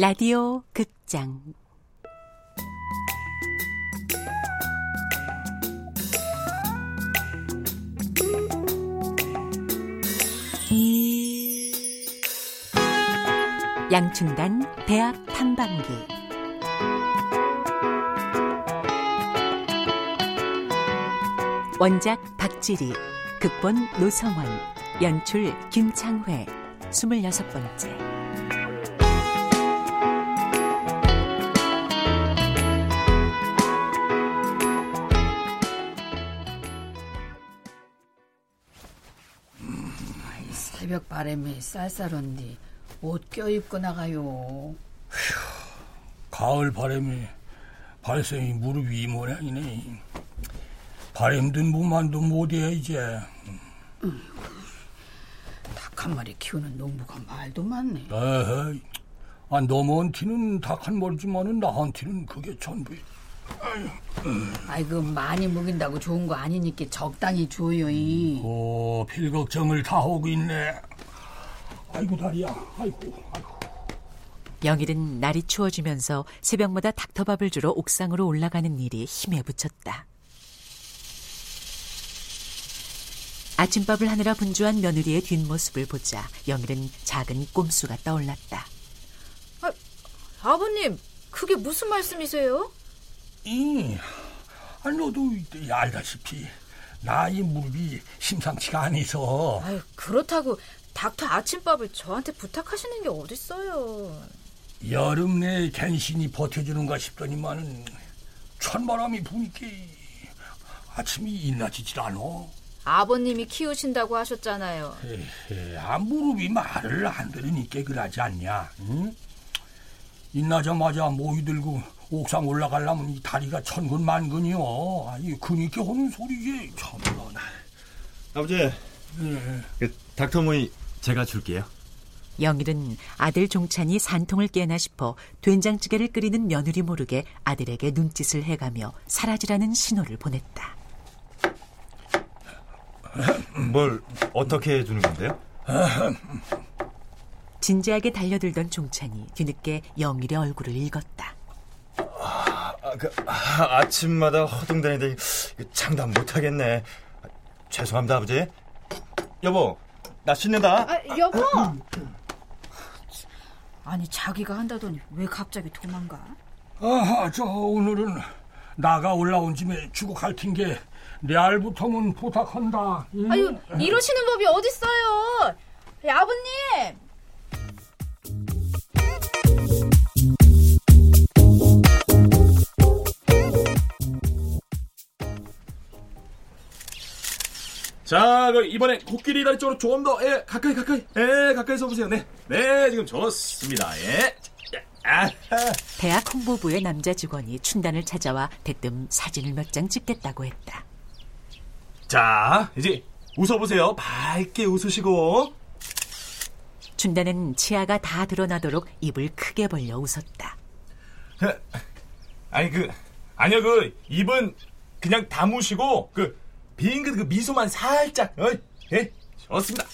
라디오 극장. 양춘단 대학 탐방기. 원작 박지리 극본 노성원 연출 김창회 스물여섯 번째 새벽 바람이 쌀쌀한디 옷 껴입고 나가요. 휴, 가을 바람이 발생이 무릎이 이 모양이네. 바람 든 몸만도 못해 이제. 닭한 마리 키우는 농부가 말도 많네. 에헤이, 아, 너한테는 닭 한 마리지만은 나한테는 그게 전부. 아이고 많이 먹인다고 좋은 거 아니니까 적당히 줘요. 이. 오, 필 걱정을 다 하고 있네. 아이고 다리야. 아이고, 아이고. 영일은 날이 추워지면서 새벽마다 닥터밥을 주러 옥상으로 올라가는 일이 힘에 붙였다. 아침밥을 하느라 분주한 며느리의 뒷모습을 보자 영일은 작은 꼼수가 떠올랐다. 아, 아버님, 그게 무슨 말씀이세요? 이, 아, 너도 알다시피 나 이 무릎이 심상치가 않아서. 아유, 그렇다고 닥터 아침밥을 저한테 부탁하시는 게 어딨어요. 여름 내 갱신이 버텨주는가 싶더니만은 찬바람이 부니까 아침이 있나지질 않아. 아버님이 키우신다고 하셨잖아요. 에헤, 아, 무릎이 말을 안 들으니까 그러지 않냐? 응? 있나자마자 모이 들고 옥상 올라가려면 이 다리가 천근만근이요. 아이 그니까 하는 소리지 참나. 아버지, 예. 그 닥터 모이 제가 줄게요. 영일은 아들 종찬이 산통을 깨나 싶어 된장찌개를 끓이는 며느리 모르게 아들에게 눈짓을 해가며 사라지라는 신호를 보냈다. 뭘 어떻게 해주는 건데요? 진지하게 달려들던 종찬이 뒤늦게 영일의 얼굴을 읽었다. 아, 그, 아, 아침마다 허둥다니더니 장담 못하겠네. 죄송합니다, 아버지. 여보, 나 씻는다. 아, 여보! 아니 자기가 한다더니 왜 갑자기 도망가? 아, 저 오늘은 나가 올라온 짐에 주고 갈 텐게 내일부터는 부탁한다. 응? 아유, 이러시는 법이 어딨어요. 야, 아버님! 자, 그 이번에 코끼리 다리 쪽으로 조금 더, 예, 가까이, 가까이, 예, 가까이서 보세요. 네, 네, 지금 좋습니다. 예. 아, 대학 홍보부의 남자 직원이 춘단을 찾아와 대뜸 사진을 몇 장 찍겠다고 했다. 자, 이제 웃어보세요. 밝게 웃으시고. 춘단은 치아가 다 드러나도록 입을 크게 벌려 웃었다. 아니 그 아니요 그 입은 그냥 다무시고 그 빙긋 그 미소만 살짝 어? 예 좋습니다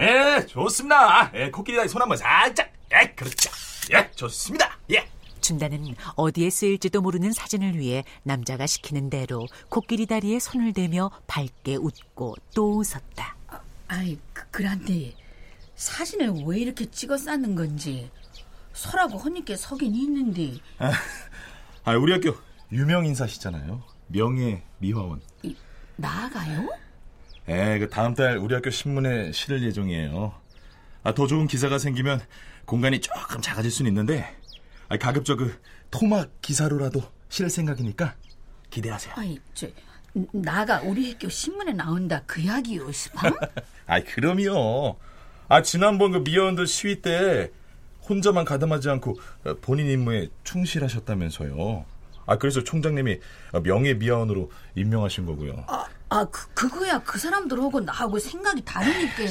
예 좋습니다 예 코끼리 다리 손 한번 살짝 예 그렇죠 예 좋습니다 예 춘단은 어디에 쓰일지도 모르는 사진을 위해 남자가 시키는 대로 코끼리 다리에 손을 대며 밝게 웃고 또 웃었다. 아이 그, 그란데 사진을 왜 이렇게 찍어 쌓는 건지 서라고 허니께 서긴 있는데 아, 아, 우리 학교 유명 인사시잖아요. 명예 미화원. 이, 나가요? 예, 그 다음 달 우리 학교 신문에 실을 예정이에요. 아, 더 좋은 기사가 생기면 공간이 조금 작아질 수는 있는데 아, 가급적 그 토막 기사로라도 실 생각이니까 기대하세요. 아이 저 나가 우리 학교 신문에 나온다 그 이야기요 시방? 아, 그럼요. 아, 지난번 그 미화원들 시위 때 혼자만 가담하지 않고 본인 임무에 충실하셨다면서요. 아, 그래서 총장님이 명예 미화원으로 임명하신 거고요. 아, 아 그, 그거야 그 사람들하고 나하고 생각이 다르니까.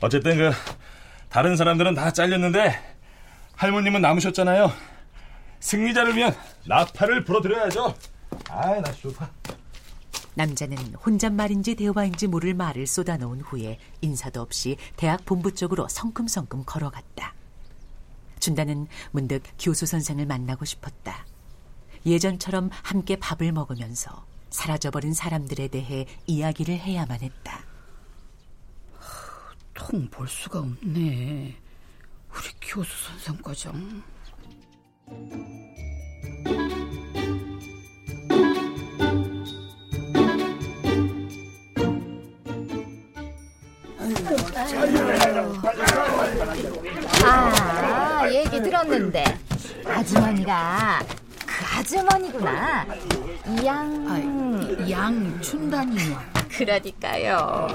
어쨌든 그 다른 사람들은 다 잘렸는데 할머님은 남으셨잖아요. 승리자를 위한 나팔을 불어드려야죠. 아이, 나 좋다. 남자는 혼잣말인지 대화인지 모를 말을 쏟아놓은 후에 인사도 없이 대학 본부 쪽으로 성큼성큼 걸어갔다. 준다는 문득 교수 선생을 만나고 싶었다. 예전처럼 함께 밥을 먹으면서 사라져버린 사람들에 대해 이야기를 해야만 했다. 통 볼 수가 없네. 우리 교수 선생 과정. 아, 얘기 들었는데 아주머니가 그 아주머니구나. 이양 아, 양 춘단이요. 그러니까요.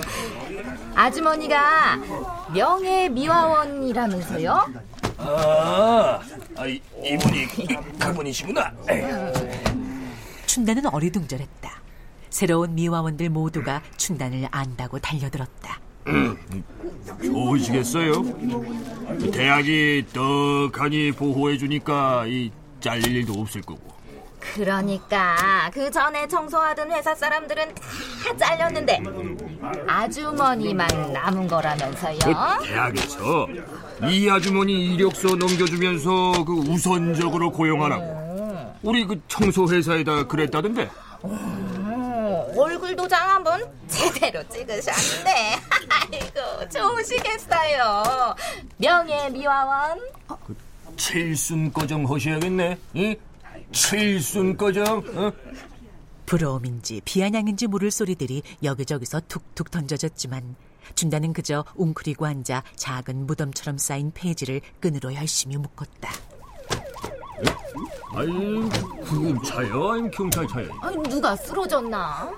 아주머니가 명예 미화원이라면서요? 아, 아 이, 이분이 그분이시구나. 춘단은 어리둥절했다. 새로운 미화원들 모두가 춘단을 안다고 달려들었다. 좋으시겠어요? 대학이 떡하니 보호해주니까 이 잘릴 일도 없을 거고. 그러니까 그 전에 청소하던 회사 사람들은 다 잘렸는데 아주머니만 남은 거라면서요? 그 대학에서 이 아주머니 이력서 넘겨주면서 그 우선적으로 고용하라고. 우리 그 청소 회사에다 그랬다던데. 음, 얼굴 도장 한번 제대로 찍으셨네. 아이고 좋으시겠어요. 명예 미화원. 칠순 거정 하셔야겠네. 이 칠순 거정. 어? 부러움인지 비아냥인지 모를 소리들이 여기저기서 툭툭 던져졌지만 준다는 그저 웅크리고 앉아 작은 무덤처럼 쌓인 페이지를 끈으로 열심히 묶었다. 아이 구급차요? 아니면 경찰차요? 아니, 누가 쓰러졌나?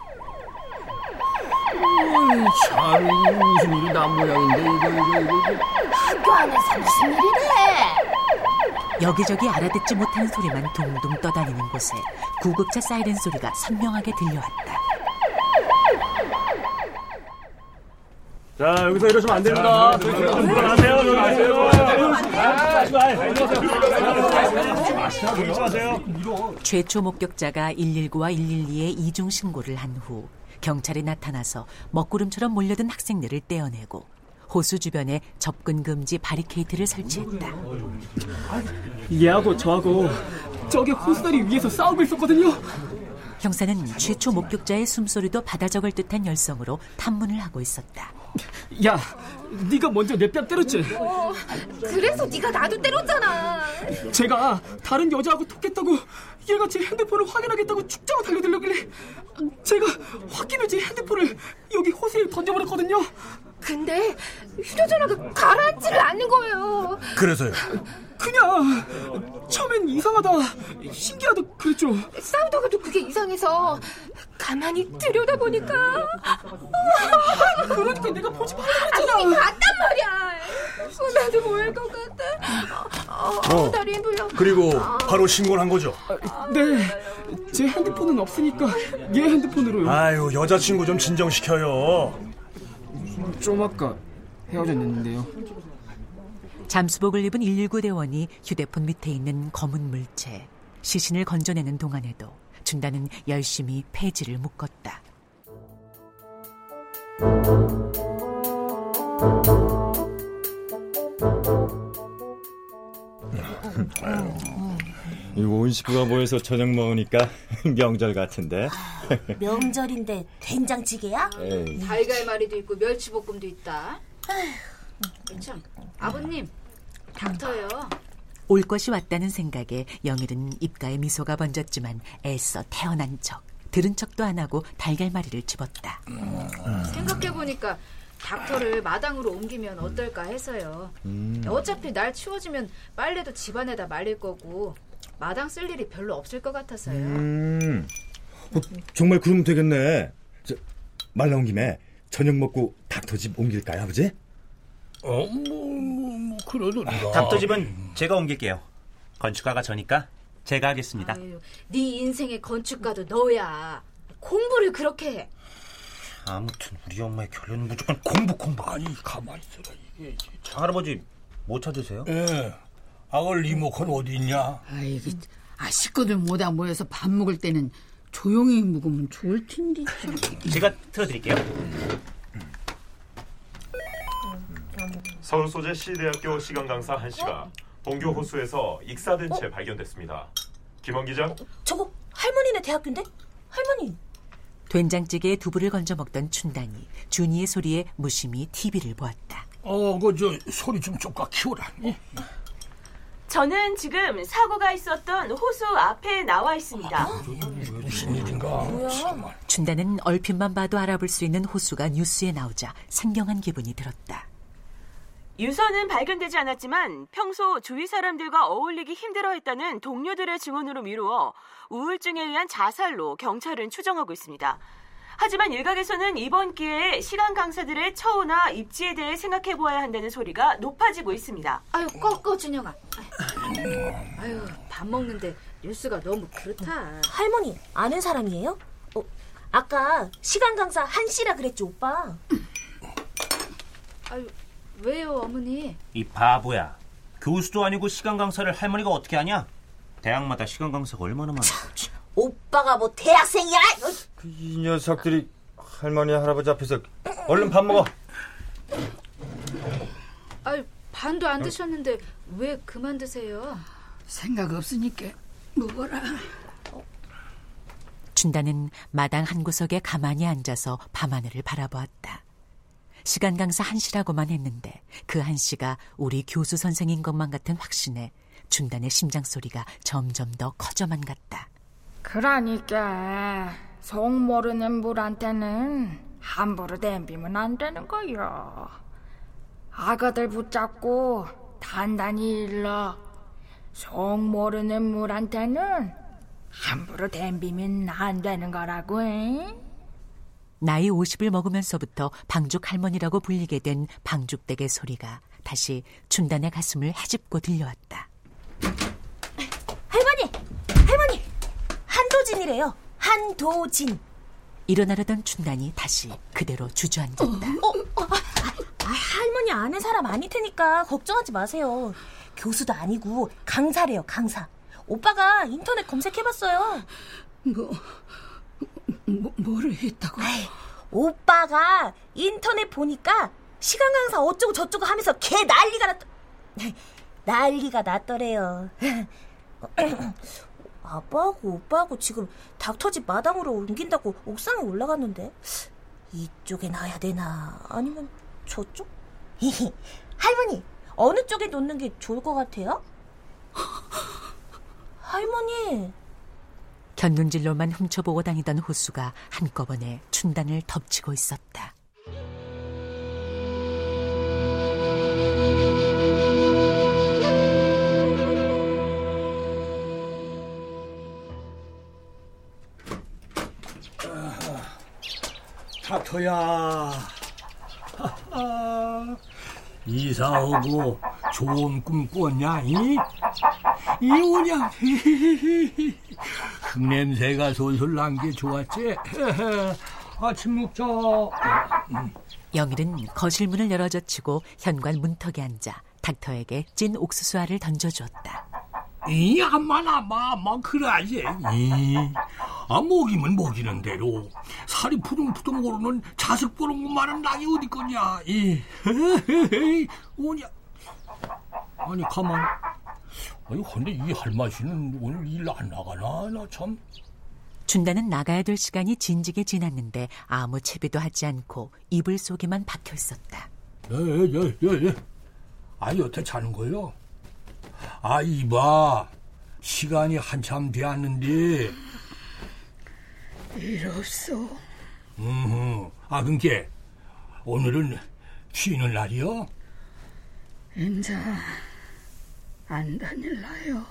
참 무슨 일이 난 모양인데 이거 이거 이거. 이거. 학교 안에서 무슨 일이래? 여기저기 알아듣지 못하는 소리만 둥둥 떠다니는 곳에 구급차 사이렌 소리가 선명하게 들려왔다. 자, 여기서 이러시면 안 됩니다. 물러나세요, 물러나세요. 최초 목격자가 119와 112에 이중 신고를 한 후 경찰이 나타나서 먹구름처럼 몰려든 학생들을 떼어내고 호수 주변에 접근 금지 바리케이트를 설치했다. 얘하고 저하고 저기 호수다리 위에서 싸우고 있었거든요. 형사는 최초 목격자의 숨소리도 받아 적을 듯한 열성으로 탐문을 하고 있었다. 야, 네가 먼저 내 뺨 때렸지? 그래서 네가 나도 때렸잖아. 제가 다른 여자하고 톡했다고 얘가 제 핸드폰을 확인하겠다고 축자고 달려들려길래 제가 확인을 제 핸드폰을 여기 호수에 던져버렸거든요. 근데 휴대전화가 가라앉지를 않는 거예요. 그래서요. 그냥 처음엔 이상하다, 신기하다 그랬죠. 싸우다가도 그게 이상해서 가만히 들여다보니까 그러니까 내가 보지 말라 아니 그랬잖아. 봤단 말이야. 어, 나도 모를 것 같아. 어, 다리 불려. 그리고 바로 신고를 한 거죠. 네, 제 핸드폰은 없으니까 얘 핸드폰으로요. 아유 여자친구 좀 진정시켜요. 좀 아까 헤어졌는데요. 잠수복을 입은 119 대원이 휴대폰 밑에 있는 검은 물체 시신을 건져내는 동안에도 준다는 열심히 페이지를 묶었다. 이온 식구가 모여서 저녁 먹으니까 명절 같은데. 명절인데 된장찌개야? 에이, 달걀말이도 있고 멸치볶음도 있다. 참, 아버님, 닥터요. 올 것이 왔다는 생각에 영일은 입가에 미소가 번졌지만 애써 태어난 척 들은 척도 안 하고 달걀말이를 집었다. 생각해보니까 닥터를 마당으로 옮기면 어떨까 해서요. 어차피 날 치워지면 빨래도 집안에다 말릴 거고 마당 쓸 일이 별로 없을 것 같아서요. 음, 어, 정말 그러면 되겠네. 저, 말 나온 김에 저녁 먹고 닥터집 옮길까요, 아버지? 어, 뭐, 뭐, 뭐 그래도 나. 닥터집은 제가 옮길게요. 건축가가 저니까 제가 하겠습니다. 아유, 네 인생의 건축가도 너야. 공부를 그렇게 해. 아무튼 우리 엄마의 결론은 무조건 공부 공부. 아니 가만히 있어라 이게. 할아버지 뭐 찾으세요? 예. 아들 리모컨 어디 있냐? 아이고, 아 식구들 모다 모여서 밥 먹을 때는 조용히 묵으면 좋을 텐데. 제가 틀어드릴게요. 서울 소재 C대학교 시간 강사 한 씨가 동교 호수에서 익사된 채 발견됐습니다. 김원 기자. 저거 할머니네 대학교인데? 할머니. 된장찌개에 두부를 건져 먹던 춘단이 준이의 소리에 무심히 TV를 보았다. 어, 그저 소리 좀 조금 키워라. 예? 저는 지금 사고가 있었던 호수 앞에 나와 있습니다. 무슨 일인가? 정말. 춘단은 얼핏만 봐도 알아볼 수 있는 호수가 뉴스에 나오자 상경한 기분이 들었다. 유서는 발견되지 않았지만 평소 주위 사람들과 어울리기 힘들어했다는 동료들의 증언으로 미루어 우울증에 의한 자살로 경찰은 추정하고 있습니다. 하지만 일각에서는 이번 기회에 시간 강사들의 처우나 입지에 대해 생각해 보아야 한다는 소리가 높아지고 있습니다. 아유 꺼 꺼 준영아. 아유, 밥 먹는데 뉴스가 너무 그렇다. 할머니 아는 사람이에요? 어, 아까 시간 강사 한 씨라 그랬지 오빠. 아유 왜요 어머니? 이 바보야. 교수도 아니고 시간 강사를 할머니가 어떻게 하냐? 대학마다 시간 강사가 얼마나 많아. 오빠가 뭐 대학생이야? 이 녀석들이 할머니 할아버지 앞에서 얼른 밥 먹어. 아유 반도 안 드셨는데 왜 그만 드세요? 생각 없으니까 먹어라. 춘다는 마당 한 구석에 가만히 앉아서 밤하늘을 바라보았다. 시간 강사 한 씨라고만 했는데 그한 씨가 우리 교수 선생인 것만 같은 확신에 춘단의 심장 소리가 점점 더 커져만 갔다. 그러니까 속 모르는 물한테는 함부로 댐비면 안 되는 거요. 악어들 붙잡고 단단히 일러. 속 모르는 물한테는 함부로 댐비면 안 되는 거라고. 해? 나이 50을 먹으면서부터 방죽 할머니라고 불리게 된 방죽댁의 소리가 다시 춘단의 가슴을 헤집고 들려왔다. 할머니, 할머니, 한도진 이래요. 한도진. 일어나려던 춘단이 다시 그대로 주저앉았다. 어, 어, 아, 아, 할머니 아는 사람 아닐 테니까 걱정하지 마세요. 교수도 아니고 강사래요, 강사. 오빠가 인터넷 검색해봤어요. 뭐, 뭐 뭐를 했다고? 아이, 오빠가 인터넷 보니까 시간 강사 어쩌고 저쩌고 하면서 개 난리가 났 난리가 났더래요. 아빠하고 오빠하고 지금 닥터집 마당으로 옮긴다고 옥상에 올라갔는데 이쪽에 놔야 되나 아니면 저쪽? 할머니 어느 쪽에 놓는 게 좋을 것 같아요? 할머니 견눈질로만 훔쳐보고 다니던 호수가 한꺼번에 춘단을 덮치고 있었다. 닥터야. 이사 오고 좋은 꿈 꿨냐? 이? 이 오냐? 흙냄새가 솔솔 난 게 좋았지? 아침 먹자. 영일은 거실 문을 열어젖히고 현관 문턱에 앉아 닥터에게 찐 옥수수알을 던져주었다. 이 암만 아마 아마 그러지. 이, 아 먹이면 먹이는 대로 살이 푸둥푸둥 오르는 자식 보는 것만은 낙이 어디 거냐. 이, 오냐. 아니 가만. 아니 근데 이 할머니는 오늘 일 안 나가나 나 참. 준다는 나가야 될 시간이 진지게 지났는데 아무 채비도 하지 않고 이불 속에만 박혀 있었다. 예예예 예, 예. 아 여태 자는 거요? 아 이봐 시간이 한참 되었는데. 일 없어. 음, 아 근게 오늘은 쉬는 날이요? 인자 안 다닐라요.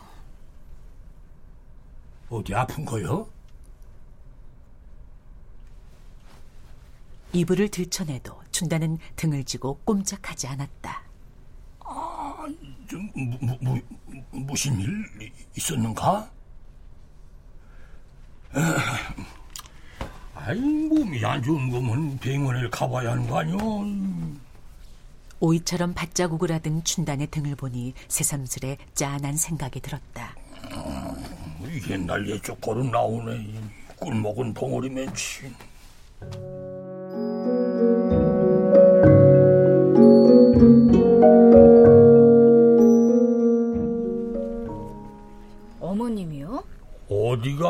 어디 아픈 거요? 이불을 들춰내도 춘다는 등을 쥐고 꼼짝하지 않았다. 아, 좀, 무, 무, 무슨 일 있었는가? 아이, 몸이 안 좋은 거면 병원에 가봐야 하는 거 아니오? 오이처럼 바짝 우그라든 춘단의 등을 보니 새삼스레 짠한 생각이 들었다. 음, 옛날 옛적 거로 나오네. 꿀 먹은 덩어리 맨치.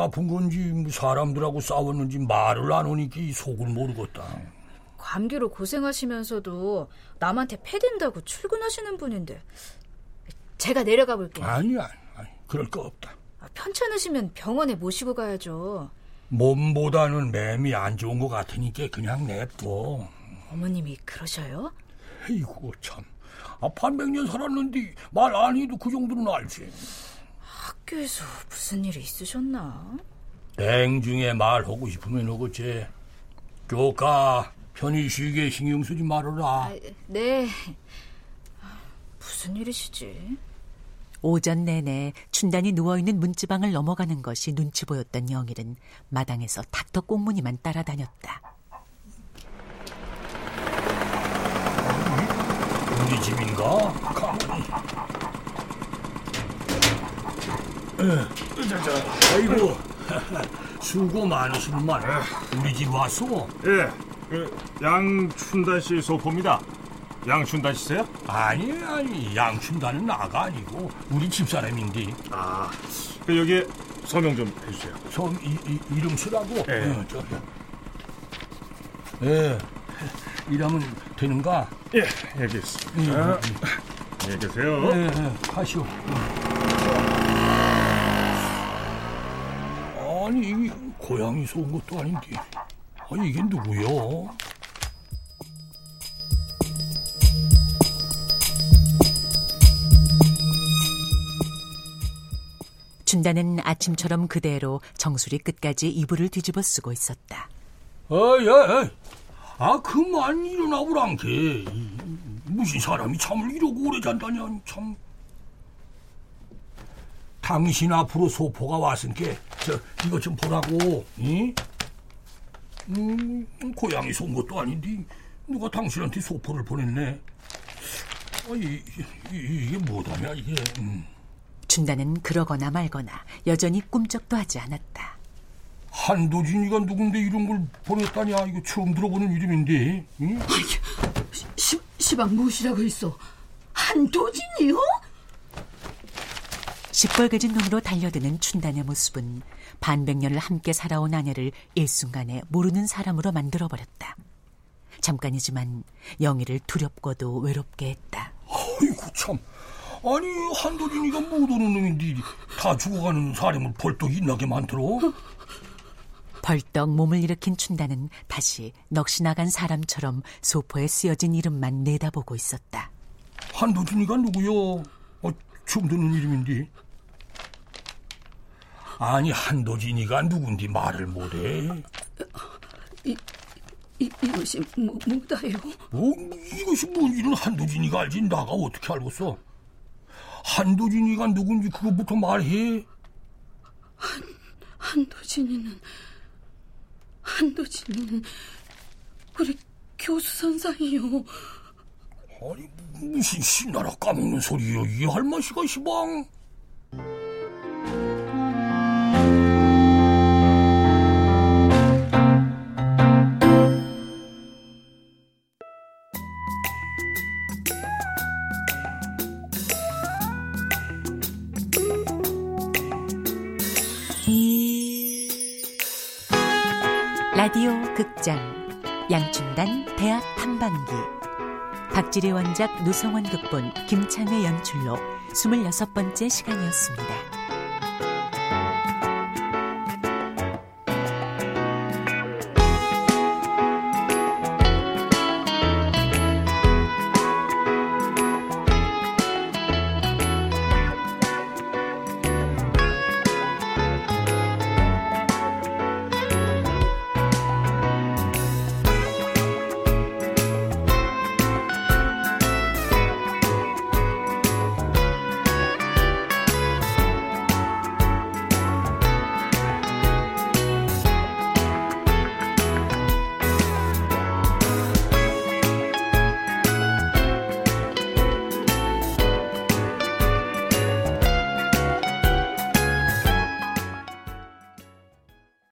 아픈 건지 뭐 사람들하고 싸웠는지 말을 안 하니까 이 속을 모르겠다. 감기로 고생하시면서도 남한테 패댄다고 출근하시는 분인데 제가 내려가 볼게요. 아니야, 아니, 그럴 거 없다. 아, 편찮으시면 병원에 모시고 가야죠. 몸보다는 맴이 안 좋은 것 같으니까 그냥 냅둬. 어머님이 그러셔요? 이고 참. 아, 반백년 살았는데 말 안 해도 그 정도는 알지. 학교에서 무슨 일이 있으셨나? 냉중에 말하고 싶으면 오겠지. 교가 편히 쉬게 신경 쓰지 말아라. 아, 네. 무슨 일이시지? 오전 내내 춘단이 누워있는 문지방을 넘어가는 것이 눈치 보였던 영일은 마당에서 닥터 꽁무니만 따라다녔다. 우리 집인가? 가만히. 아이고, 수고 많으시구만. 우리 집 왔어? 예, 그 양춘단 씨 소포입니다. 양춘단 씨세요? 아니, 아니, 양춘단은 나가 아니고 우리 집 사람인데. 아, 그 여기에 서명 좀 해주세요. 성 이, 이, 이름 쓰라고? 예. 어, 저, 예, 이러면 되는가? 예, 여기 있습니다. 음, 안녕히 계세요. 예, 예, 가시오. 아니, 이 고양이 쏘은 것도 아닌데. 아니, 이게 누구요? 춘단은 아침처럼 그대로 정수리 끝까지 이불을 뒤집어 쓰고 있었다. 어이, 어이, 아, 그만 일어나보란게. 무슨 사람이 잠을 이러고 오래 잔다냐, 참. 당신 앞으로 소포가 왔으니까, 저, 이것 좀 보라고, 이? 음, 고양이 쏜 것도 아닌데, 누가 당신한테 소포를 보냈네. 아, 이, 이, 게 뭐다냐, 이게. 음. 춘단은 그러거나 말거나 여전히 꿈쩍도 하지 않았다. 한도진이가 누군데 이런 걸 보냈다냐? 이거 처음 들어보는 이름인데. 응? 시, 시방 무엇이라고 했어? 한도진이요? 시뻘개진 눈으로 달려드는 춘단의 모습은 반백년을 함께 살아온 아내를 일순간에 모르는 사람으로 만들어버렸다. 잠깐이지만 영희를 두렵고도 외롭게 했다. 아이고 참. 아니 한도진이가 못 오는 놈인데 다 죽어가는 사람을 벌떡 일나게 만들어? 벌떡 몸을 일으킨 춘단은 다시 넋이 나간 사람처럼 소포에 쓰여진 이름만 내다보고 있었다. 한도진이가 누구요? 어, 처음 듣는 이름인데. 아니 한도진이가 누군지 말을 못해. 이, 이, 이것이 뭐, 뭐다요? 뭐 이것이 뭔 일은 한도진이가 알지 나가 어떻게 알겠어? 한도진이가 누군지 그것부터 말해. 한, 한도진이는 한도진이는 우리 교수 선상이요. 아니 무슨 신나라 까먹는 소리요 이 할머니가 시방. 원작 노성원 극본 김창회 연출로 26번째 시간이었습니다.